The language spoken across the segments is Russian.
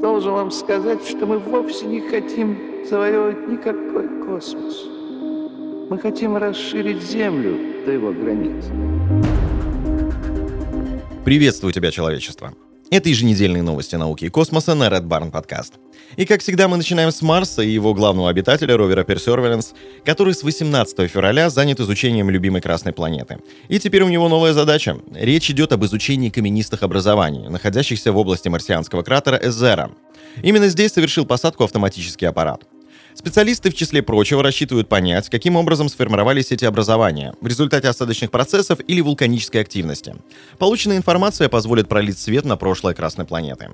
Должен вам сказать, что мы вовсе не хотим завоевывать никакой космос. Мы хотим расширить Землю до его границ. Приветствую тебя, человечество. Это еженедельные новости науки и космоса на Red Barn Podcast. И как всегда мы начинаем с Марса и его главного обитателя, ровера Perseverance, который с 18 февраля занят изучением любимой Красной планеты. И теперь у него новая задача. Речь идет об изучении каменистых образований, находящихся в области марсианского кратера Эзера. Именно здесь совершил посадку автоматический аппарат. Специалисты, в числе прочего, рассчитывают понять, каким образом сформировались эти образования в результате осадочных процессов или вулканической активности. Полученная информация позволит пролить свет на прошлое Красной планеты.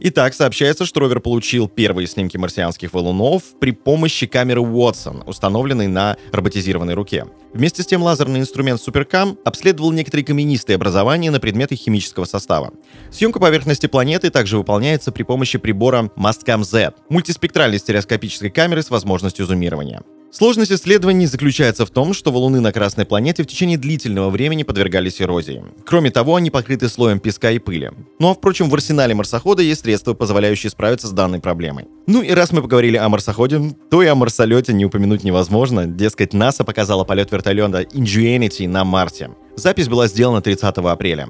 Итак, сообщается, что ровер получил первые снимки марсианских валунов при помощи камеры Уотсон, установленной на роботизированной руке. Вместе с тем лазерный инструмент Суперкам обследовал некоторые каменистые образования на предметы химического состава. Съемка поверхности планеты также выполняется при помощи прибора Mastcam Z, мультиспектральной стереоскопической камеры с возможностью зумирования. Сложность исследований заключается в том, что валуны на Красной планете в течение длительного времени подвергались эрозии. Кроме того, они покрыты слоем песка и пыли. Ну а впрочем, в арсенале марсохода есть средства, позволяющие справиться с данной проблемой. Ну и раз мы поговорили о марсоходе, то и о марсолете не упомянуть невозможно. Дескать, НАСА показала полет вертолета Ingenuity на Марсе. Запись была сделана 30 апреля.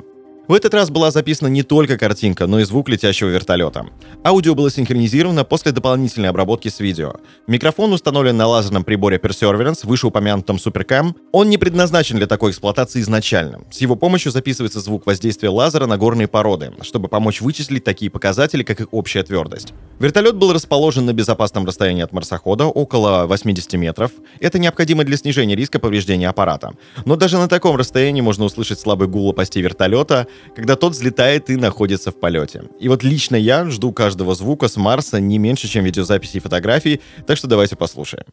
В этот раз была записана не только картинка, но и звук летящего вертолета. Аудио было синхронизировано после дополнительной обработки с видео. Микрофон установлен на лазерном приборе Perseverance, вышеупомянутом Supercam. Он не предназначен для такой эксплуатации изначально. С его помощью записывается звук воздействия лазера на горные породы, чтобы помочь вычислить такие показатели, как их общая твердость. Вертолет был расположен на безопасном расстоянии от марсохода, около 80 метров. Это необходимо для снижения риска повреждения аппарата. Но даже на таком расстоянии можно услышать слабый гул лопастей вертолета, когда тот взлетает и находится в полете. И вот лично я жду каждого звука с Марса не меньше, чем видеозаписи и фотографии, так что давайте послушаем.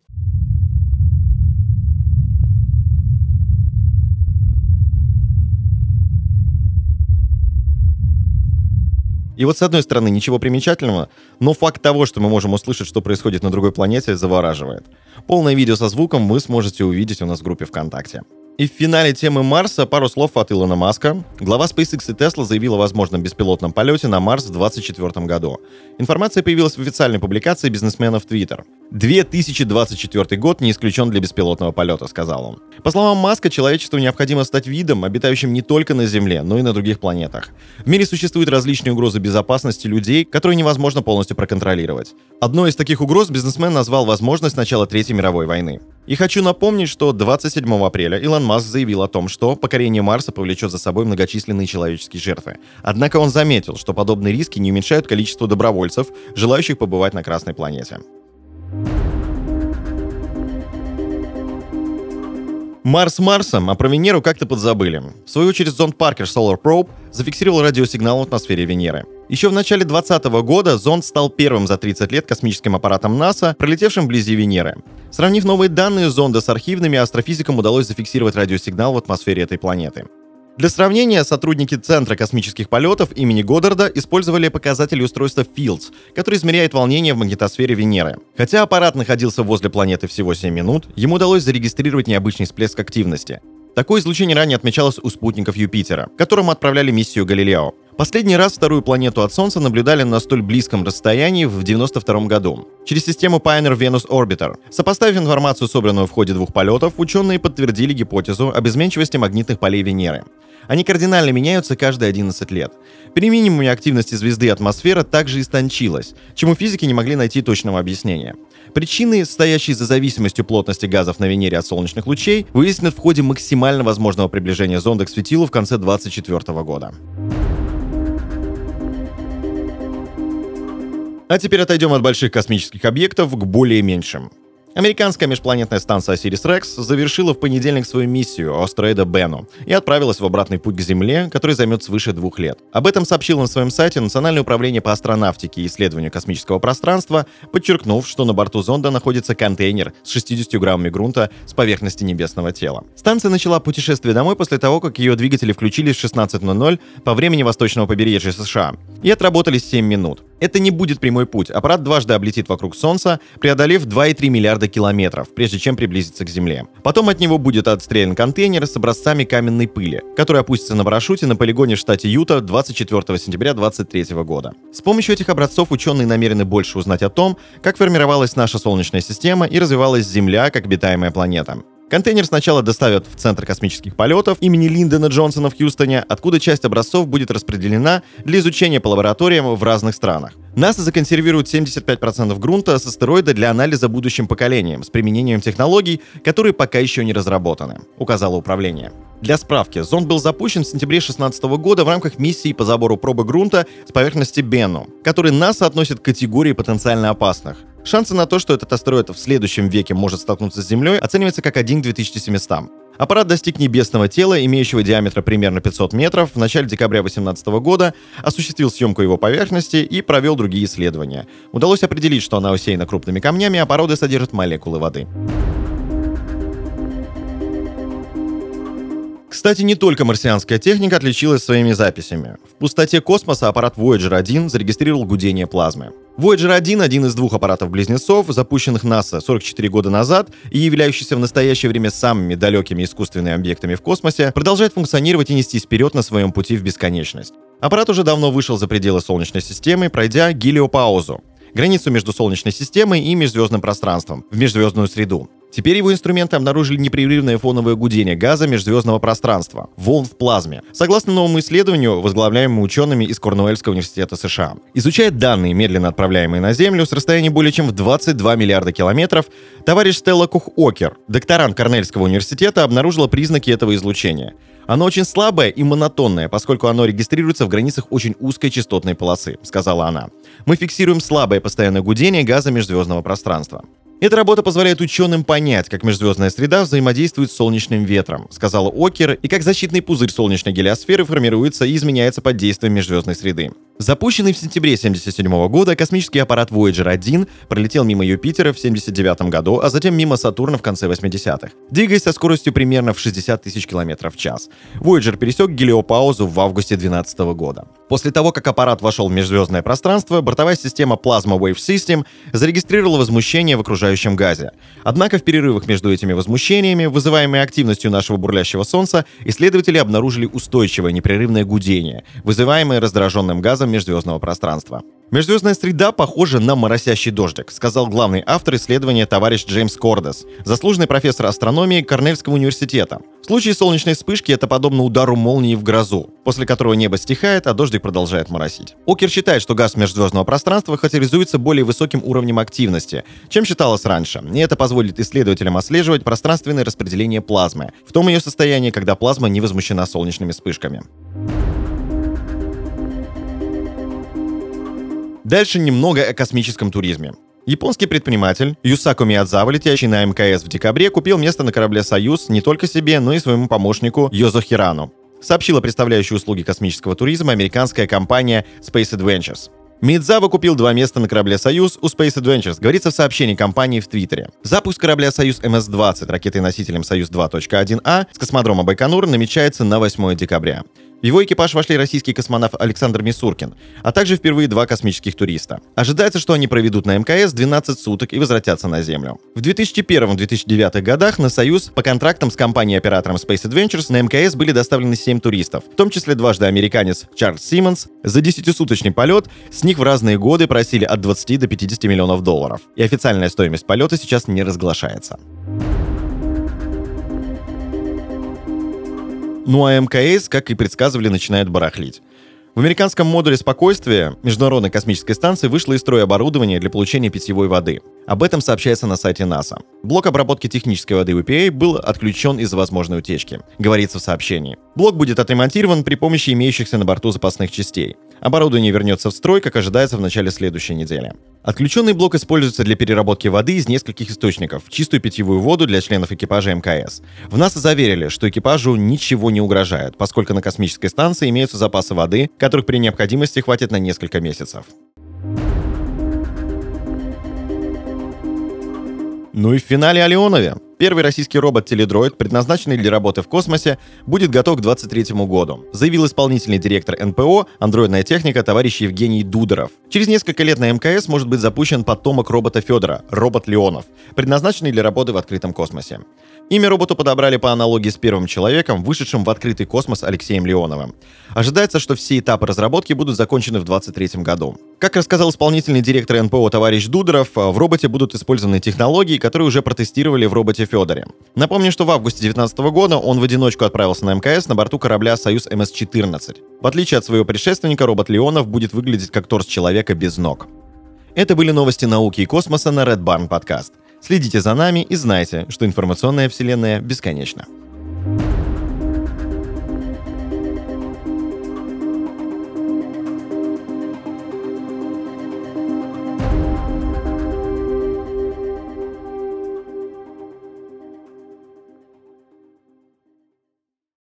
И вот с одной стороны ничего примечательного, но факт того, что мы можем услышать, что происходит на другой планете, завораживает. Полное видео со звуком вы сможете увидеть у нас в группе ВКонтакте. И в финале темы Марса пару слов от Илона Маска. Глава SpaceX и Tesla заявила о возможном беспилотном полете на Марс в 2024 году. Информация появилась в официальной публикации бизнесмена в Твиттер. 2024 год не исключен для беспилотного полета, сказал он. По словам Маска, человечеству необходимо стать видом, обитающим не только на Земле, но и на других планетах. В мире существуют различные угрозы безопасности людей, которые невозможно полностью проконтролировать. Одной из таких угроз бизнесмен назвал возможность начала Третьей мировой войны. И хочу напомнить, что 27 апреля Илон Маск заявил о том, что покорение Марса повлечет за собой многочисленные человеческие жертвы. Однако он заметил, что подобные риски не уменьшают количество добровольцев, желающих побывать на Красной планете. Марс Марсом, а про Венеру как-то подзабыли. В свою очередь зонд Паркер Solar Probe зафиксировал радиосигнал в атмосфере Венеры. Еще в начале 2020 года зонд стал первым за 30 лет космическим аппаратом НАСА, пролетевшим вблизи Венеры. Сравнив новые данные зонда с архивными, астрофизикам удалось зафиксировать радиосигнал в атмосфере этой планеты. Для сравнения, сотрудники Центра космических полетов имени Годдарда использовали показатели устройства Fields, который измеряет волнение в магнитосфере Венеры. Хотя аппарат находился возле планеты всего 7 минут, ему удалось зарегистрировать необычный всплеск активности. Такое излучение ранее отмечалось у спутников Юпитера, которому отправляли миссию Галилео. Последний раз вторую планету от Солнца наблюдали на столь близком расстоянии в 1992 году через систему Pioneer Venus Orbiter. Сопоставив информацию, собранную в ходе двух полетов, ученые подтвердили гипотезу об изменчивости магнитных полей Венеры. Они кардинально меняются каждые 11 лет. При минимуме активности звезды атмосфера также истончилась, чему физики не могли найти точного объяснения. Причины, стоящие за зависимостью плотности газов на Венере от солнечных лучей, выяснят в ходе максимально возможного приближения зонда к светилу в конце 2024 года. А теперь отойдем от больших космических объектов к более меньшим. Американская межпланетная станция Osiris-Rex завершила в понедельник свою миссию астероида Бену и отправилась в обратный путь к Земле, который займет свыше двух лет. Об этом сообщил на своем сайте Национальное управление по астронавтике и исследованию космического пространства, подчеркнув, что на борту зонда находится контейнер с 60 граммами грунта с поверхности небесного тела. Станция начала путешествие домой после того, как ее двигатели включились в 16.00 по времени восточного побережья США и отработали 7 минут. Это не будет прямой путь. Аппарат дважды облетит вокруг Солнца, преодолев 2,3 миллиарда километров, прежде чем приблизиться к Земле. Потом от него будет отстрелян контейнер с образцами каменной пыли, который опустится на парашюте на полигоне в штате Юта 24 сентября 2023 года. С помощью этих образцов ученые намерены больше узнать о том, как формировалась наша Солнечная система и развивалась Земля как обитаемая планета. Контейнер сначала доставят в Центр космических полетов имени Линдона Джонсона в Хьюстоне, откуда часть образцов будет распределена для изучения по лабораториям в разных странах. НАСА законсервирует 75% грунта с астероида для анализа будущим поколением с применением технологий, которые пока еще не разработаны, указало управление. Для справки, зонд был запущен в сентябре 2016 года в рамках миссии по забору пробы грунта с поверхности Бенну, который НАСА относит к категории потенциально опасных. Шансы на то, что этот астероид в следующем веке может столкнуться с Землей, оценивается как 1 к 2700. Аппарат достиг небесного тела, имеющего диаметр примерно 500 метров, в начале декабря 2018 года, осуществил съемку его поверхности и провел другие исследования. Удалось определить, что она усеяна крупными камнями, а породы содержат молекулы воды. Кстати, не только марсианская техника отличилась своими записями. В пустоте космоса аппарат Voyager 1 зарегистрировал гудение плазмы. Voyager 1 — один из двух аппаратов-близнецов, запущенных НАСА 44 года назад и являющийся в настоящее время самыми далекими искусственными объектами в космосе, продолжает функционировать и нестись вперед на своем пути в бесконечность. Аппарат уже давно вышел за пределы Солнечной системы, пройдя гелиопаузу — границу между Солнечной системой и межзвездным пространством, в межзвездную среду. Теперь его инструменты обнаружили непрерывное фоновое гудение газа межзвездного пространства, волн в плазме, согласно новому исследованию, возглавляемому учеными из Корнуэльского университета США. Изучая данные, медленно отправляемые на Землю с расстояния более чем в 22 миллиарда километров, товарищ Стелла Кух-Окер, докторант Корнельского университета, обнаружила признаки этого излучения. Оно очень слабое и монотонное, поскольку оно регистрируется в границах очень узкой частотной полосы, сказала она. Мы фиксируем слабое постоянное гудение газа межзвездного пространства. Эта работа позволяет ученым понять, как межзвездная среда взаимодействует с солнечным ветром, сказала Окер, и как защитный пузырь солнечной гелиосферы формируется и изменяется под действием межзвездной среды. Запущенный в сентябре 1977 года космический аппарат Voyager 1 пролетел мимо Юпитера в 1979 году, а затем мимо Сатурна в конце 80-х, двигаясь со скоростью примерно в 60 тысяч километров в час. Voyager пересек гелиопаузу в августе 2012 года. После того, как аппарат вошел в межзвездное пространство, бортовая система Plasma Wave System зарегистрировала возмущение в окружающем газе. Однако в перерывах между этими возмущениями, вызываемые активностью нашего бурлящего Солнца, исследователи обнаружили устойчивое непрерывное гудение, вызываемое раздраженным газом межзвездного пространства. Межзвездная среда похожа на моросящий дождик, сказал главный автор исследования товарищ Джеймс Кордес, заслуженный профессор астрономии Корнельского университета. В случае солнечной вспышки это подобно удару молнии в грозу, после которого небо стихает, а дождик продолжает моросить. Окер считает, что газ межзвездного пространства характеризуется более высоким уровнем активности, чем считалось раньше, и это позволит исследователям отслеживать пространственное распределение плазмы, в том ее состоянии, когда плазма не возмущена солнечными вспышками. Дальше немного о космическом туризме. Японский предприниматель Юсаку Миядзава, летящий на МКС в декабре, купил место на корабле «Союз» не только себе, но и своему помощнику Йозо Хирану. Сообщила представляющая услуги космического туризма американская компания Space Adventures. Мидзава купил два места на корабле «Союз» у Space Adventures, говорится в сообщении компании в Твиттере. Запуск корабля «Союз МС-20» ракетой-носителем «Союз 2.1А» с космодрома Байконур намечается на 8 декабря. В его экипаж вошли российский космонавт Александр Мисуркин, а также впервые два космических туриста. Ожидается, что они проведут на МКС 12 суток и возвратятся на Землю. В 2001-2009 годах на «Союз» по контрактам с компанией-оператором Space Adventures на МКС были доставлены 7 туристов, в том числе дважды американец Чарльз Симмонс. За 10-суточный полет с них в разные годы просили от 20 до 50 миллионов долларов. И официальная стоимость полета сейчас не разглашается. Ну а МКС, как и предсказывали, начинает барахлить. В американском модуле спокойствия Международной космической станции вышло из строя оборудование для получения питьевой воды. Об этом сообщается на сайте НАСА. Блок обработки технической воды EPA был отключен из-за возможной утечки, говорится в сообщении. Блок будет отремонтирован при помощи имеющихся на борту запасных частей. Оборудование вернется в строй, как ожидается в начале следующей недели. Отключенный блок используется для переработки воды из нескольких источников, чистую питьевую воду для членов экипажа МКС. В НАСА заверили, что экипажу ничего не угрожает, поскольку на космической станции имеются запасы воды, которых при необходимости хватит на несколько месяцев. Ну и в финале о Леонове. Первый российский робот-теледроид, предназначенный для работы в космосе, будет готов к 2023 году, заявил исполнительный директор НПО «Андроидная техника» товарищ Евгений Дудоров. Через несколько лет на МКС может быть запущен потомок робота Федора, робот Леонов, предназначенный для работы в открытом космосе. Имя роботу подобрали по аналогии с первым человеком, вышедшим в открытый космос Алексеем Леоновым. Ожидается, что все этапы разработки будут закончены в 2023 году. Как рассказал исполнительный директор НПО товарищ Дудоров, в роботе будут использованы технологии, которые уже протестировали в роботе Федоре. Напомню, что в августе 2019 года он в одиночку отправился на МКС на борту корабля «Союз МС-14». В отличие от своего предшественника, робот Леонов будет выглядеть как торс человека без ног. Это были новости науки и космоса на Red Barn Podcast. Следите за нами и знайте, что информационная вселенная бесконечна.